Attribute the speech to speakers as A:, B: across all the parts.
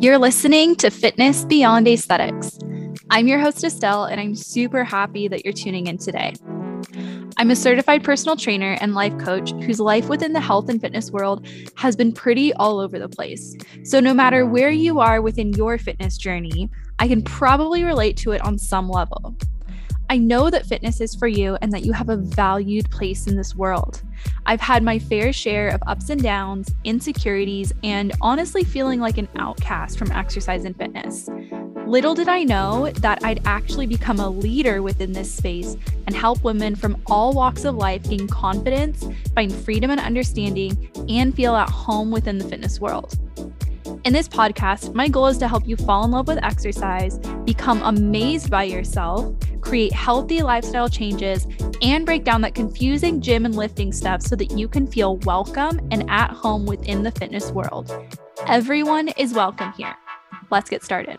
A: You're listening to Fitness Beyond Aesthetics. I'm your host, Estelle, and I'm super happy that you're tuning in today. I'm a certified personal trainer and life coach whose life within the health and fitness world has been pretty all over the place. So, no matter where you are within your fitness journey, I can probably relate to it on some level. I know that fitness is for you and that you have a valued place in this world. I've had my fair share of ups and downs, insecurities, and honestly feeling like an outcast from exercise and fitness. Little did I know that I'd actually become a leader within this space and help women from all walks of life gain confidence, find freedom and understanding, and feel at home within the fitness world. In this podcast, my goal is to help you fall in love with exercise, become amazed by yourself, create healthy lifestyle changes, and break down that confusing gym and lifting stuff so that you can feel welcome and at home within the fitness world. Everyone is welcome here. Let's get started.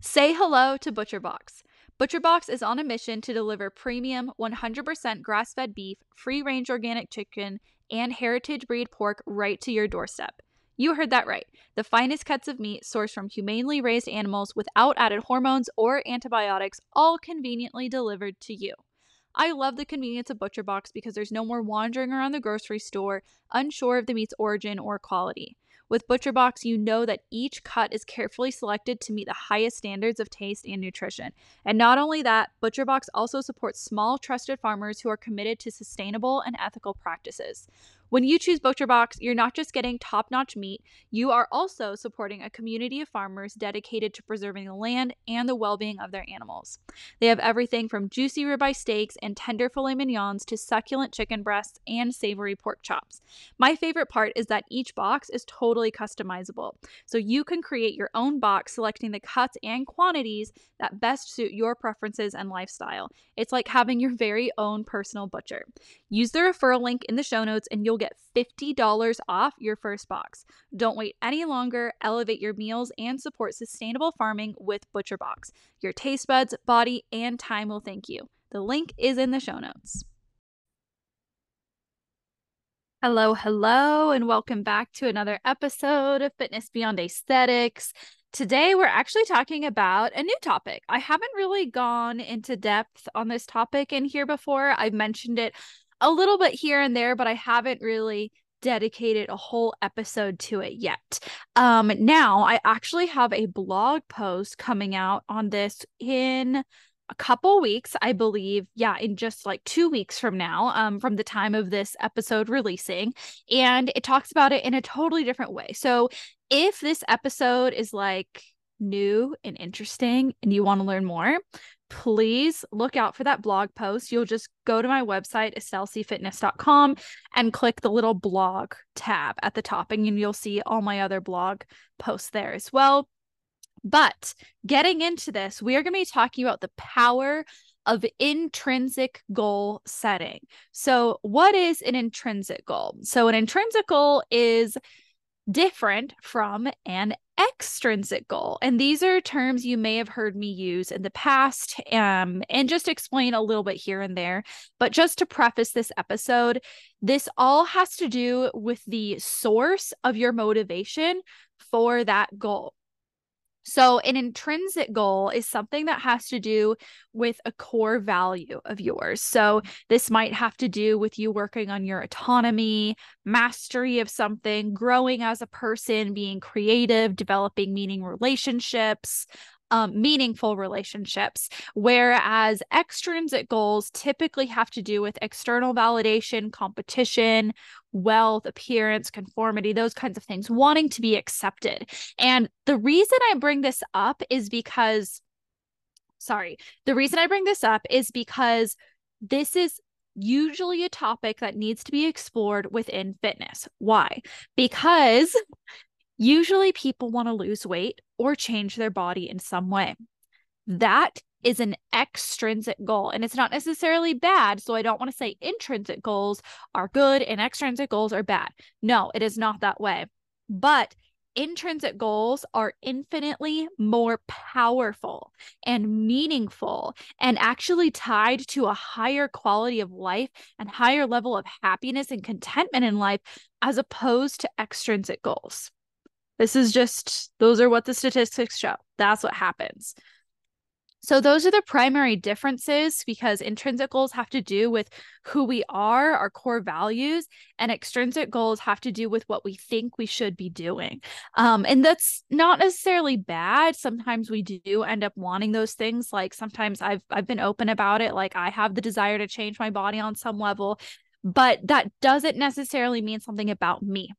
A: Say hello to ButcherBox. ButcherBox is on a mission to deliver premium, 100% grass fed beef, free range organic chicken, and heritage breed pork right to your doorstep. You heard that right. The finest cuts of meat sourced from humanely raised animals without added hormones or antibiotics, all conveniently delivered to you. I love the convenience of ButcherBox because there's no more wandering around the grocery store unsure of the meat's origin or quality. With ButcherBox, you know that each cut is carefully selected to meet the highest standards of taste and nutrition. And not only that, ButcherBox also supports small, trusted farmers who are committed to sustainable and ethical practices. When you choose ButcherBox, you're not just getting top notch meat, you are also supporting a community of farmers dedicated to preserving the land and the well being of their animals. They have everything from juicy ribeye steaks and tender filet mignons to succulent chicken breasts and savory pork chops. My favorite part is that each box is totally customizable, so you can create your own box selecting the cuts and quantities that best suit your preferences and lifestyle. It's like having your very own personal butcher. Use the referral link in the show notes and you'll get $50 off your first box. Don't wait any longer. Elevate your meals and support sustainable farming with ButcherBox. Your taste buds, body, and time will thank you. The link is in the show notes. Hello, hello, and welcome back to another episode of Fitness Beyond Aesthetics. Today, we're actually talking about a new topic. I haven't really gone into depth on this topic in here before. I've mentioned it a little bit here and there, but I haven't really dedicated a whole episode to it yet. Um now I actually have a blog post coming out on this in a couple weeks, I believe. Yeah, in just like 2 weeks from now, um from the time of this episode releasing, and it talks about it in a totally different way. So, if this episode is like new and interesting and you want to learn more, please look out for that blog post. You'll just go to my website, estellecfitness.com, and click the little blog tab at the top, and you'll see all my other blog posts there as well. But getting into this, we are going to be talking about the power of intrinsic goal setting. So, what is an intrinsic goal? So, an intrinsic goal is different from an extrinsic goal. And these are terms you may have heard me use in the past um, and just explain a little bit here and there. But just to preface this episode, this all has to do with the source of your motivation for that goal. So, an intrinsic goal is something that has to do with a core value of yours. So, mm-hmm. this might have to do with you working on your autonomy, mastery of something, growing as a person, being creative, developing meaning relationships, um, meaningful relationships, whereas extrinsic goals typically have to do with external validation, competition, wealth, appearance, conformity, those kinds of things, wanting to be accepted. And the reason I bring this up is because, sorry, the reason I bring this up is because this is usually a topic that needs to be explored within fitness. Why? Because Usually, people want to lose weight or change their body in some way. That is an extrinsic goal, and it's not necessarily bad. So, I don't want to say intrinsic goals are good and extrinsic goals are bad. No, it is not that way. But intrinsic goals are infinitely more powerful and meaningful and actually tied to a higher quality of life and higher level of happiness and contentment in life as opposed to extrinsic goals. This is just, those are what the statistics show. That's what happens. So, those are the primary differences because intrinsic goals have to do with who we are, our core values, and extrinsic goals have to do with what we think we should be doing. Um, and that's not necessarily bad. Sometimes we do end up wanting those things. Like sometimes I've I've been open about it. Like I have the desire to change my body on some level, but that doesn't necessarily mean something about me.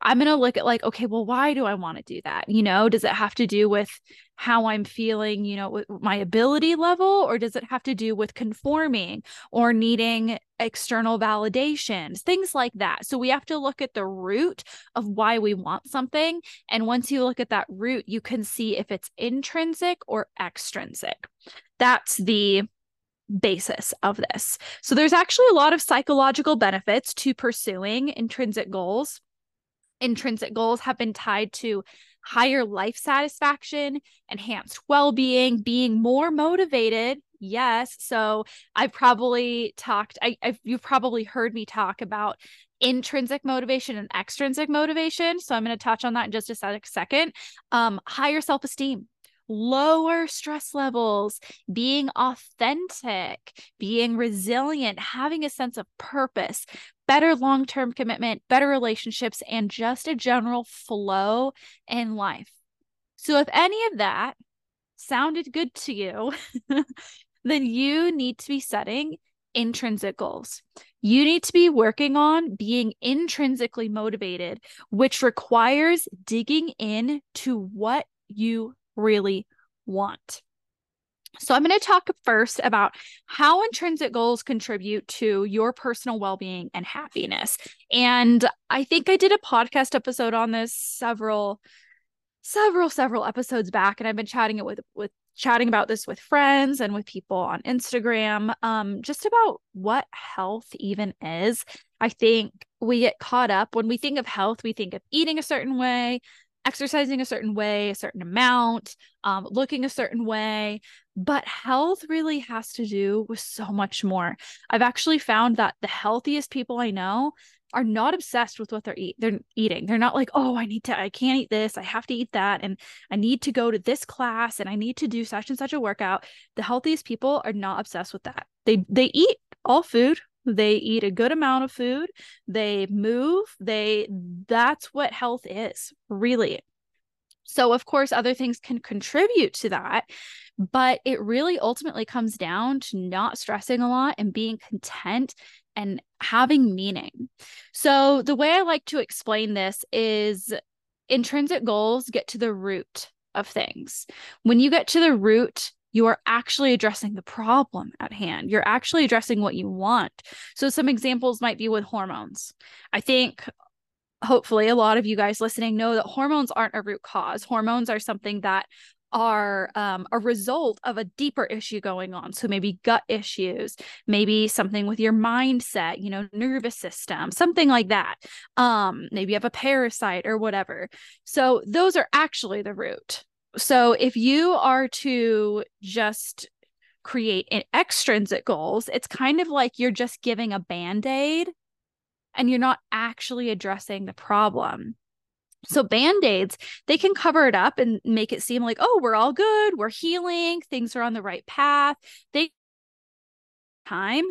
A: I'm going to look at like, okay, well, why do I want to do that? You know, does it have to do with how I'm feeling, you know, my ability level, or does it have to do with conforming or needing external validations, things like that? So we have to look at the root of why we want something. And once you look at that root, you can see if it's intrinsic or extrinsic. That's the basis of this. So there's actually a lot of psychological benefits to pursuing intrinsic goals intrinsic goals have been tied to higher life satisfaction, enhanced well being, being more motivated. Yes. So I've probably talked, I, I've, you've probably heard me talk about intrinsic motivation and extrinsic motivation. So I'm going to touch on that in just a second. Um, higher self esteem, lower stress levels, being authentic, being resilient, having a sense of purpose, better long term commitment, better relationships, and just a general flow in life. So, if any of that sounded good to you, then you need to be setting intrinsic goals. You need to be working on being intrinsically motivated, which requires digging in to what you really want. So, I'm going to talk first about how intrinsic goals contribute to your personal well being and happiness. And I think I did a podcast episode on this several, several, several episodes back. And I've been chatting it with, with, chatting about this with friends and with people on Instagram, um, just about what health even is. I think we get caught up when we think of health, we think of eating a certain way, exercising a certain way, a certain amount, um, looking a certain way. But health really has to do with so much more. I've actually found that the healthiest people I know are not obsessed with what they're eat they're eating. They're not like, oh, I need to, I can't eat this, I have to eat that, and I need to go to this class and I need to do such and such a workout. The healthiest people are not obsessed with that. They they eat all food, they eat a good amount of food they move they that's what health is really so of course other things can contribute to that but it really ultimately comes down to not stressing a lot and being content and having meaning so the way i like to explain this is intrinsic goals get to the root of things when you get to the root you are actually addressing the problem at hand. You're actually addressing what you want. So, some examples might be with hormones. I think hopefully a lot of you guys listening know that hormones aren't a root cause. Hormones are something that are um, a result of a deeper issue going on. So maybe gut issues, maybe something with your mindset, you know, nervous system, something like that. Um, maybe you have a parasite or whatever. So those are actually the root so if you are to just create an extrinsic goals, it's kind of like you're just giving a band-aid and you're not actually addressing the problem. So band-aids, they can cover it up and make it seem like, oh, we're all good, we're healing, things are on the right path. They time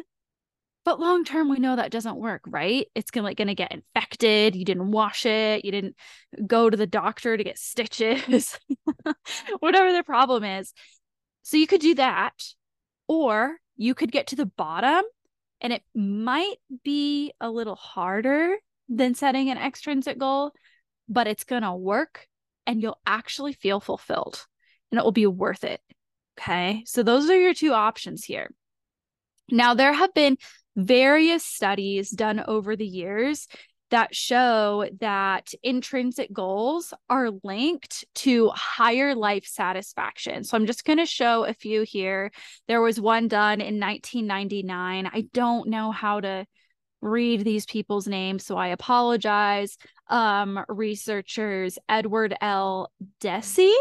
A: but long term, we know that doesn't work, right? It's gonna like gonna get infected. You didn't wash it. You didn't go to the doctor to get stitches, whatever the problem is. So you could do that, or you could get to the bottom, and it might be a little harder than setting an extrinsic goal, but it's gonna work, and you'll actually feel fulfilled, and it will be worth it. Okay, so those are your two options here. Now, there have been various studies done over the years that show that intrinsic goals are linked to higher life satisfaction. So I'm just going to show a few here. There was one done in 1999. I don't know how to read these people's names, so I apologize. um, researchers Edward L. Deci,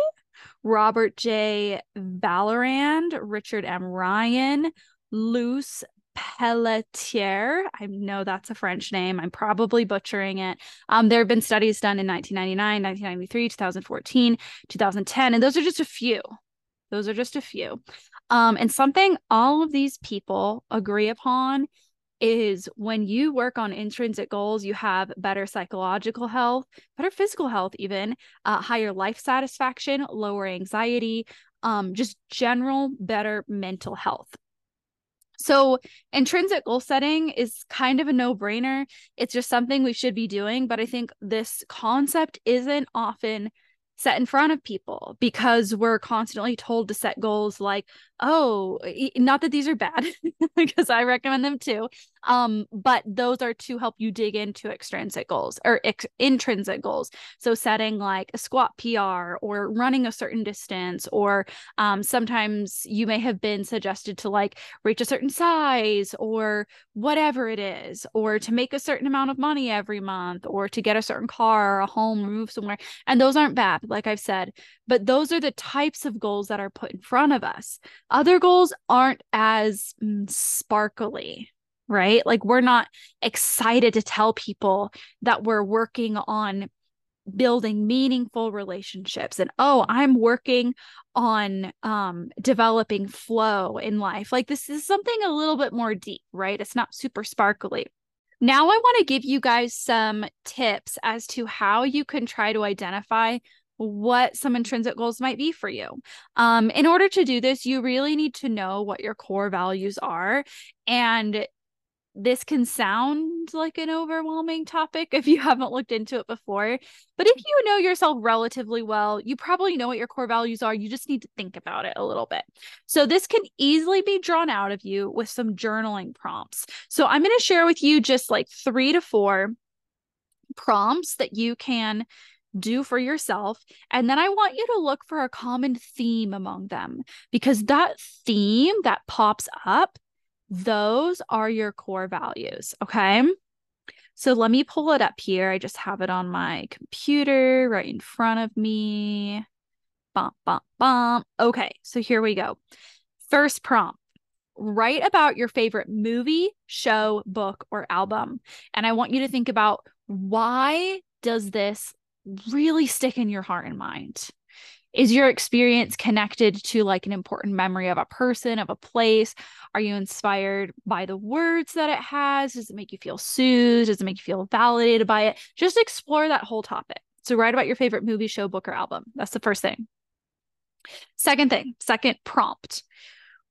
A: Robert J. Vallerand, Richard M. Ryan, Luce Pelletier. I know that's a French name. I'm probably butchering it. Um, there have been studies done in 1999, 1993, 2014, 2010, and those are just a few. Those are just a few. Um, and something all of these people agree upon is when you work on intrinsic goals, you have better psychological health, better physical health, even uh, higher life satisfaction, lower anxiety, um, just general better mental health. So, intrinsic goal setting is kind of a no brainer. It's just something we should be doing. But I think this concept isn't often set in front of people because we're constantly told to set goals like oh not that these are bad because i recommend them too um but those are to help you dig into extrinsic goals or ex- intrinsic goals. So setting like a squat pr or running a certain distance or um sometimes you may have been suggested to like reach a certain size or whatever it is or to make a certain amount of money every month or to get a certain car or a home or move somewhere and those aren't bad like i've said but those are the types of goals that are put in front of us. Other goals aren't as mm, sparkly right? Like we're not excited to tell people that we're working on building meaningful relationships and oh i'm working on um developing flow in life. Like this is something a little bit more deep right? It's not super sparkly. Now i want to give you guys some tips as to how you can try to identify what some intrinsic goals might be for you. Um, in order to do this, you really need to know what your core values are and this can sound like an overwhelming topic if you haven't looked into it before. But if you know yourself relatively well, you probably know what your core values are. You just need to think about it a little bit. So, this can easily be drawn out of you with some journaling prompts. So, I'm going to share with you just like three to four prompts that you can do for yourself. And then I want you to look for a common theme among them because that theme that pops up those are your core values. Okay. So let me pull it up here. I just have it on my computer right in front of me. Bump, bump, bump. Okay. So here we go. First prompt write about your favorite movie, show, book, or album. And I want you to think about why does this really stick in your heart and mind? is your experience connected to like an important memory of a person of a place? Are you inspired by the words that it has? Does it make you feel soothed? Does it make you feel validated by it? Just explore that whole topic. So write about your favorite movie show book or album. That's the first thing. Second thing second prompt.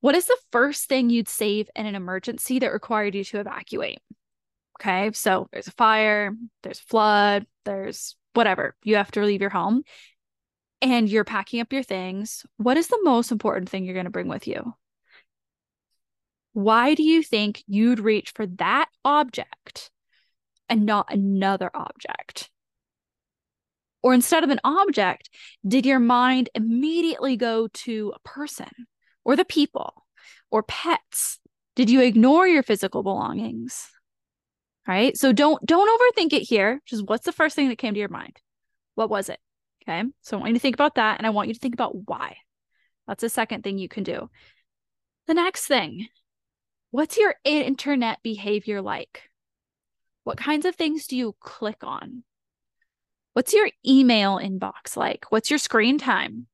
A: What is the first thing you'd save in an emergency that required you to evacuate? Okay so there's a fire there's flood there's whatever you have to leave your home and you're packing up your things, what is the most important thing you're going to bring with you? Why do you think you'd reach for that object and not another object? Or instead of an object, did your mind immediately go to a person or the people or pets? Did you ignore your physical belongings? Right? So don't don't overthink it here. Just what's the first thing that came to your mind? What was it? Okay. So I want you to think about that and I want you to think about why. That's the second thing you can do. The next thing, what's your internet behavior like? What kinds of things do you click on? What's your email inbox like? What's your screen time?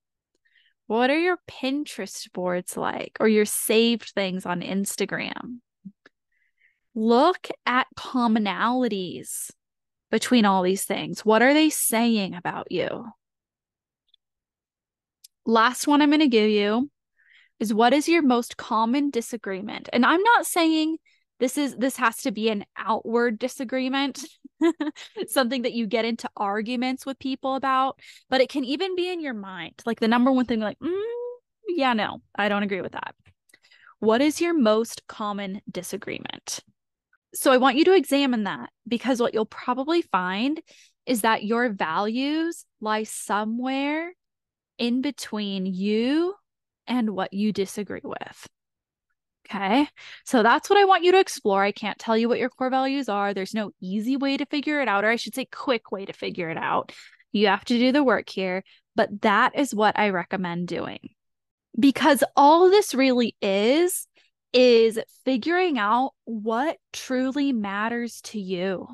A: What are your Pinterest boards like or your saved things on Instagram? Look at commonalities between all these things. What are they saying about you? last one I'm going to give you is what is your most common disagreement? And I'm not saying this is this has to be an outward disagreement, something that you get into arguments with people about, but it can even be in your mind. Like the number one thing like, mm, yeah, no, I don't agree with that. What is your most common disagreement? So I want you to examine that because what you'll probably find is that your values lie somewhere in between you and what you disagree with. Okay. So that's what I want you to explore. I can't tell you what your core values are. There's no easy way to figure it out, or I should say, quick way to figure it out. You have to do the work here, but that is what I recommend doing. Because all this really is, is figuring out what truly matters to you.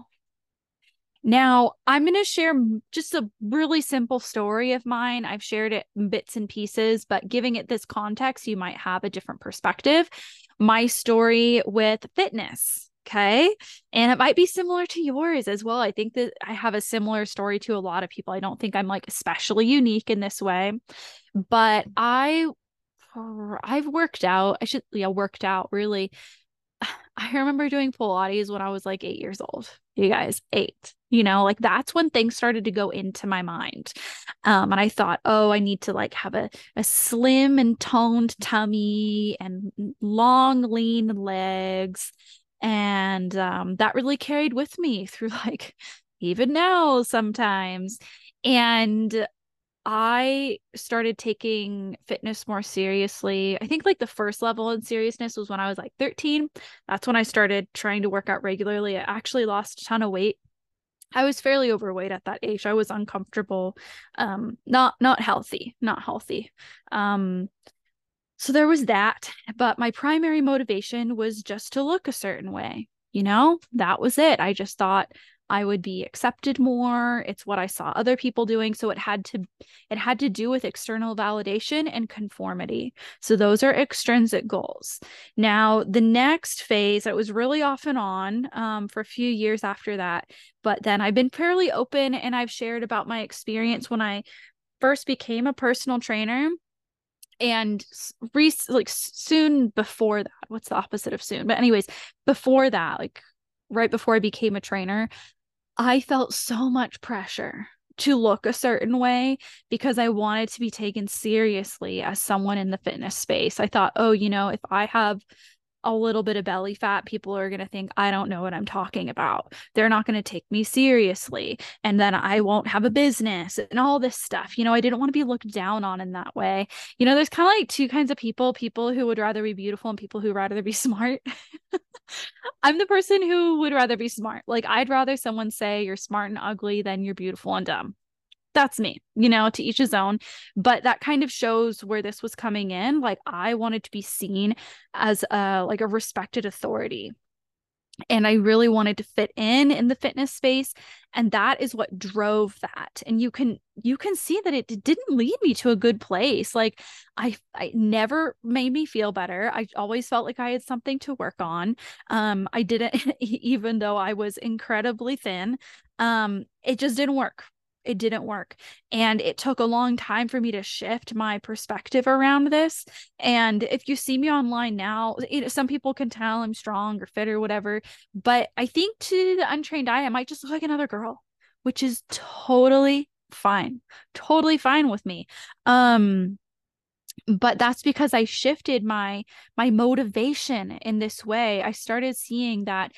A: Now, I'm going to share just a really simple story of mine. I've shared it in bits and pieces, but giving it this context, you might have a different perspective. My story with fitness. Okay. And it might be similar to yours as well. I think that I have a similar story to a lot of people. I don't think I'm like especially unique in this way, but I I've worked out. I should yeah, worked out really. I remember doing Pilates when I was like 8 years old. You guys, 8 you know like that's when things started to go into my mind um, and i thought oh i need to like have a, a slim and toned tummy and long lean legs and um, that really carried with me through like even now sometimes and I started taking fitness more seriously. I think like the first level in seriousness was when I was like 13. That's when I started trying to work out regularly. I actually lost a ton of weight I was fairly overweight at that age. I was uncomfortable, um, not not healthy, not healthy. Um, so there was that, but my primary motivation was just to look a certain way. You know, that was it. I just thought I would be accepted more. It's what I saw other people doing. So it had to it had to do with external validation and conformity. So those are extrinsic goals. Now, the next phase I was really off and on um, for a few years after that, but then I've been fairly open and I've shared about my experience when I first became a personal trainer and re- like soon before that what's the opposite of soon but anyways before that like right before i became a trainer I felt so much pressure to look a certain way because I wanted to be taken seriously as someone in the fitness space. I thought, oh, you know, if I have a little bit of belly fat, people are going to think I don't know what I'm talking about. They're not going to take me seriously. And then I won't have a business and all this stuff. You know, I didn't want to be looked down on in that way. You know, there's kind of like two kinds of people people who would rather be beautiful and people who rather be smart. I'm the person who would rather be smart. Like, I'd rather someone say you're smart and ugly than you're beautiful and dumb. That's me, you know, to each his own. But that kind of shows where this was coming in. Like, I wanted to be seen as a like a respected authority. And I really wanted to fit in in the fitness space. And that is what drove that. And you can you can see that it didn't lead me to a good place. Like I I never made me feel better. I always felt like I had something to work on. Um I didn't even though I was incredibly thin um it just didn't work it didn't work. And it took a long time for me to shift my perspective around this. And if you see me online now, you know, some people can tell I'm strong or fit or whatever. But I think to the untrained eye, I might just look like another girl, which is totally fine. Totally fine with me. Um, but that's because i shifted my my motivation in this way i started seeing that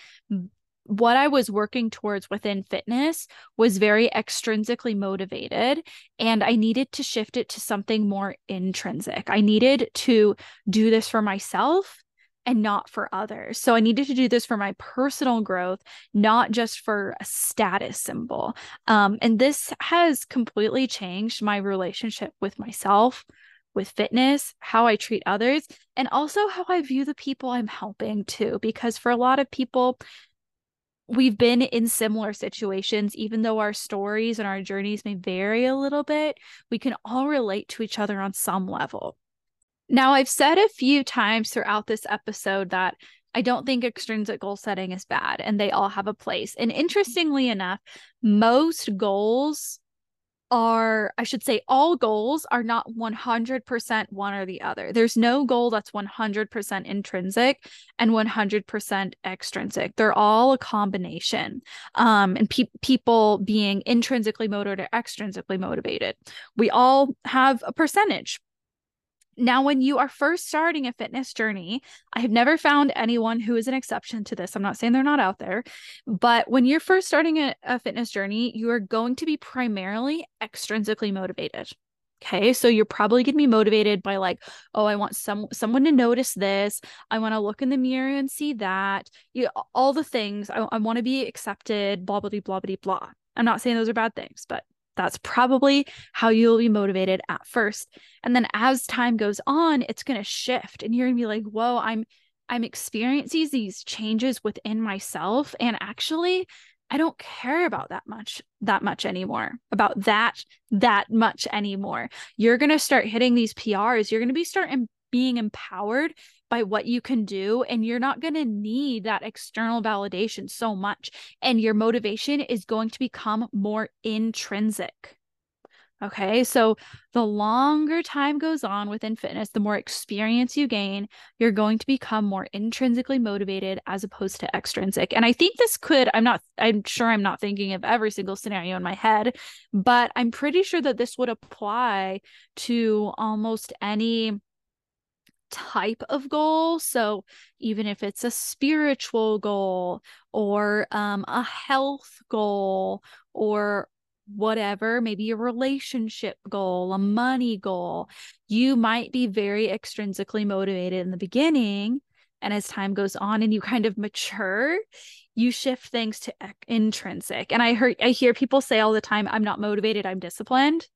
A: what I was working towards within fitness was very extrinsically motivated, and I needed to shift it to something more intrinsic. I needed to do this for myself and not for others. So I needed to do this for my personal growth, not just for a status symbol. Um, and this has completely changed my relationship with myself, with fitness, how I treat others, and also how I view the people I'm helping too. Because for a lot of people, we've been in similar situations, even though our stories and our journeys may vary a little bit, we can all relate to each other on some level. Now, I've said a few times throughout this episode that I don't think extrinsic goal setting is bad and they all have a place. And interestingly enough, most goals are, I should say, all goals are not 100% one or the other. There's no goal that's 100% intrinsic and 100% extrinsic. They're all a combination. Um, and pe- people being intrinsically motivated or extrinsically motivated. We all have a percentage now, when you are first starting a fitness journey, I have never found anyone who is an exception to this. I'm not saying they're not out there, but when you're first starting a, a fitness journey, you are going to be primarily extrinsically motivated. Okay, so you're probably going to be motivated by like, oh, I want some someone to notice this. I want to look in the mirror and see that. You all the things. I, I want to be accepted. Blah blah blah blah blah. I'm not saying those are bad things, but that's probably how you'll be motivated at first. And then as time goes on, it's going to shift, and you're going to be like, whoa, I'm I'm experiencing these changes within myself, and actually, I don't care about that much that much anymore. About that that much anymore. You're going to start hitting these PRs. You're going to be starting being empowered by what you can do and you're not going to need that external validation so much and your motivation is going to become more intrinsic. Okay. So the longer time goes on within fitness, the more experience you gain, you're going to become more intrinsically motivated as opposed to extrinsic. And I think this could, I'm not, I'm sure I'm not thinking of every single scenario in my head, but I'm pretty sure that this would apply to almost any type of goal. So even if it's a spiritual goal or um, a health goal or whatever, maybe a relationship goal, a money goal, you might be very extrinsically motivated in the beginning. And as time goes on and you kind of mature, you shift things to intrinsic. And I heard I hear people say all the time, I'm not motivated, I'm disciplined.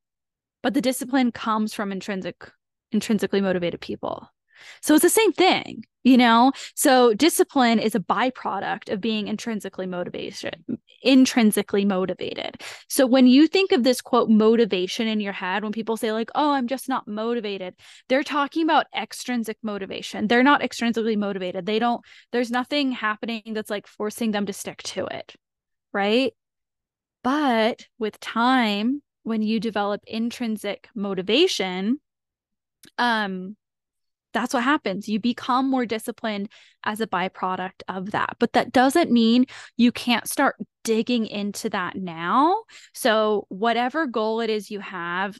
A: But the discipline comes from intrinsic intrinsically motivated people. So it's the same thing, you know? So discipline is a byproduct of being intrinsically motivation, intrinsically motivated. So when you think of this quote motivation in your head, when people say like, "Oh, I'm just not motivated," they're talking about extrinsic motivation. They're not extrinsically motivated. They don't there's nothing happening that's like forcing them to stick to it. Right? But with time, when you develop intrinsic motivation, um that's what happens. You become more disciplined as a byproduct of that. But that doesn't mean you can't start digging into that now. So, whatever goal it is you have,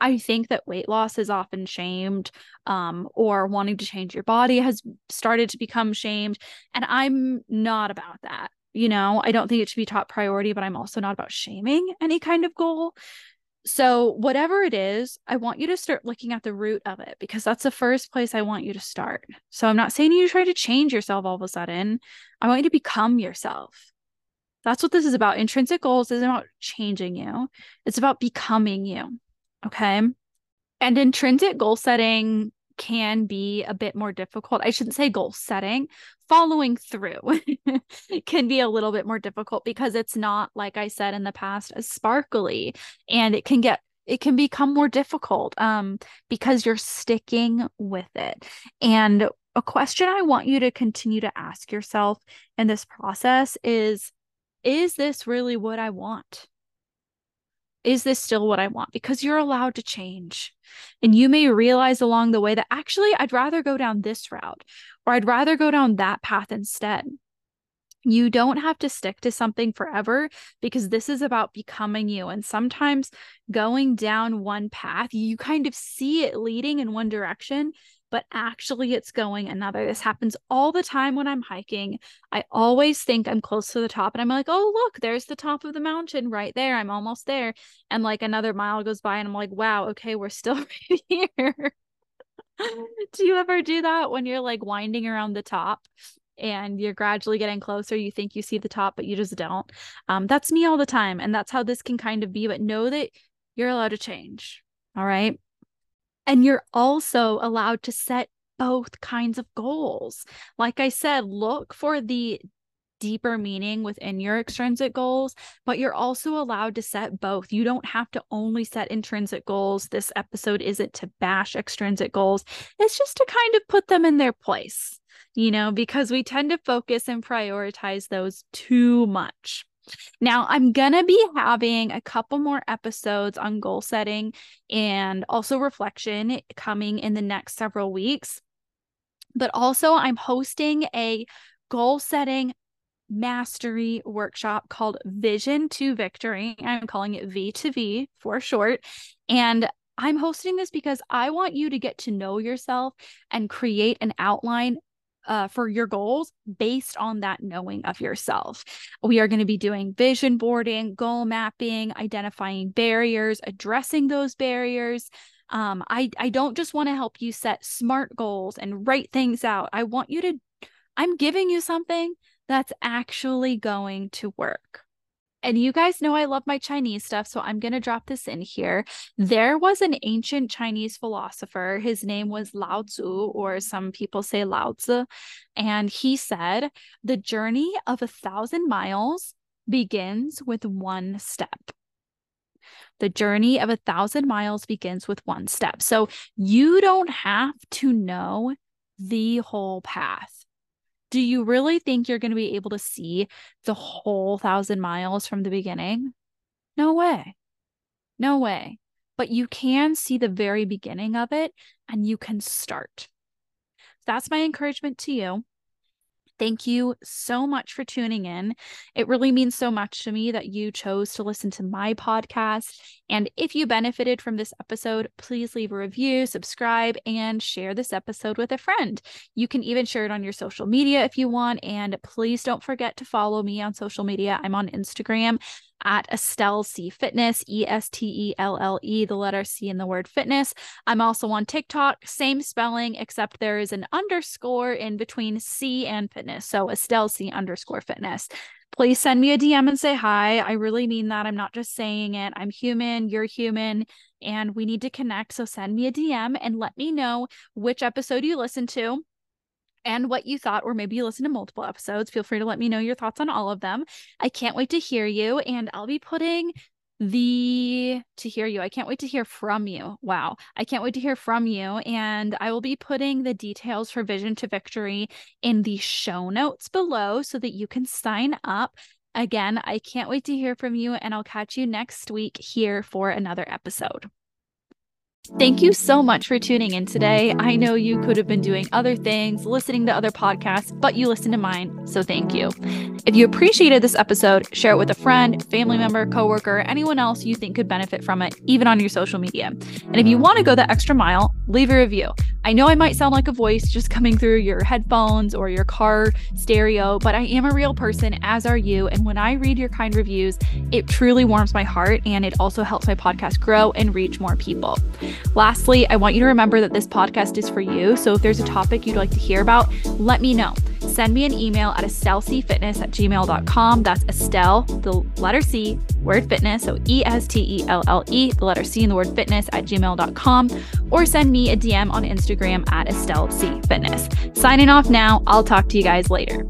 A: I think that weight loss is often shamed, um, or wanting to change your body has started to become shamed. And I'm not about that. You know, I don't think it should be top priority, but I'm also not about shaming any kind of goal. So, whatever it is, I want you to start looking at the root of it because that's the first place I want you to start. So, I'm not saying you try to change yourself all of a sudden. I want you to become yourself. That's what this is about. Intrinsic goals isn't about changing you, it's about becoming you. Okay. And intrinsic goal setting can be a bit more difficult. I shouldn't say goal setting, following through can be a little bit more difficult because it's not, like I said in the past, as sparkly and it can get it can become more difficult um, because you're sticking with it. And a question I want you to continue to ask yourself in this process is Is this really what I want? is this still what I want? Because you're allowed to change. And you may realize along the way that actually I'd rather go down this route or I'd rather go down that path instead. You don't have to stick to something forever because this is about becoming you. And sometimes going down one path, you kind of see it leading in one direction, but actually it's going another. This happens all the time when I'm hiking. I always think I'm close to the top and I'm like, oh, look, there's the top of the mountain right there. I'm almost there. And like another mile goes by and I'm like, wow, okay, we're still right here. do you ever do that when you're like winding around the top? and you're gradually getting closer. You think you see the top, but you just don't. Um, that's me all the time. And that's how this can kind of be. But know that you're allowed to change. All right. And you're also allowed to set both kinds of goals. Like I said, look for the deeper meaning within your extrinsic goals, but you're also allowed to set both. You don't have to only set intrinsic goals. This episode isn't to bash extrinsic goals, it's just to kind of put them in their place, you know, because we tend to focus and prioritize those too much. Now, I'm going to be having a couple more episodes on goal setting and also reflection coming in the next several weeks. But also, I'm hosting a goal setting mastery workshop called Vision to Victory. I'm calling it V to V for short. And I'm hosting this because I want you to get to know yourself and create an outline uh, for your goals based on that knowing of yourself. We are going to be doing vision boarding, goal mapping, identifying barriers, addressing those barriers. Um, I, I don't just want to help you set smart goals and write things out. I want you to, I'm giving you something that's actually going to work. And you guys know I love my Chinese stuff, so I'm going to drop this in here. There was an ancient Chinese philosopher. His name was Lao Tzu, or some people say Lao Tzu. And he said, The journey of a thousand miles begins with one step. The journey of a thousand miles begins with one step. So you don't have to know the whole path do you really think you're going to be able to see the whole thousand miles from the beginning? No way. No way. But you can see the very beginning of it and you can start. That's my encouragement to you. Thank you so much for tuning in. It really means so much to me that you chose to listen to my podcast. And if you benefited from this episode, please leave a review, subscribe, and share this episode with a friend. You can even share it on your social media if you want. And please don't forget to follow me on social media. I'm on Instagram at Estelle C Fitness, E S T E L L E, the letter C in the word fitness. I'm also on TikTok, same spelling, except there is an underscore in between C and fitness. So Estelle C underscore fitness. Please send me a DM and say hi. I really mean that. I'm not just saying it. I'm human, you're human, and we need to connect. So send me a DM and let me know which episode you listen to and what you thought, or maybe you listen to multiple episodes. Feel free to let me know your thoughts on all of them. I can't wait to hear you, and I'll be putting the to hear you. I can't wait to hear from you. Wow. I can't wait to hear from you. And I will be putting the details for Vision to Victory in the show notes below so that you can sign up. Again, I can't wait to hear from you, and I'll catch you next week here for another episode. Thank you so much for tuning in today. I know you could have been doing other things, listening to other podcasts, but you listened to mine, so thank you. If you appreciated this episode, share it with a friend, family member, coworker, anyone else you think could benefit from it, even on your social media. And if you want to go the extra mile, leave a review. I know I might sound like a voice just coming through your headphones or your car stereo, but I am a real person, as are you. And when I read your kind reviews, it truly warms my heart and it also helps my podcast grow and reach more people. Lastly, I want you to remember that this podcast is for you. So if there's a topic you'd like to hear about, let me know. Send me an email at estellecfitness at gmail.com. That's Estelle, the letter C, word fitness. So E S T E L L E, the letter C and the word fitness at gmail.com. Or send me a DM on Instagram at Estelle C Fitness. Signing off now. I'll talk to you guys later.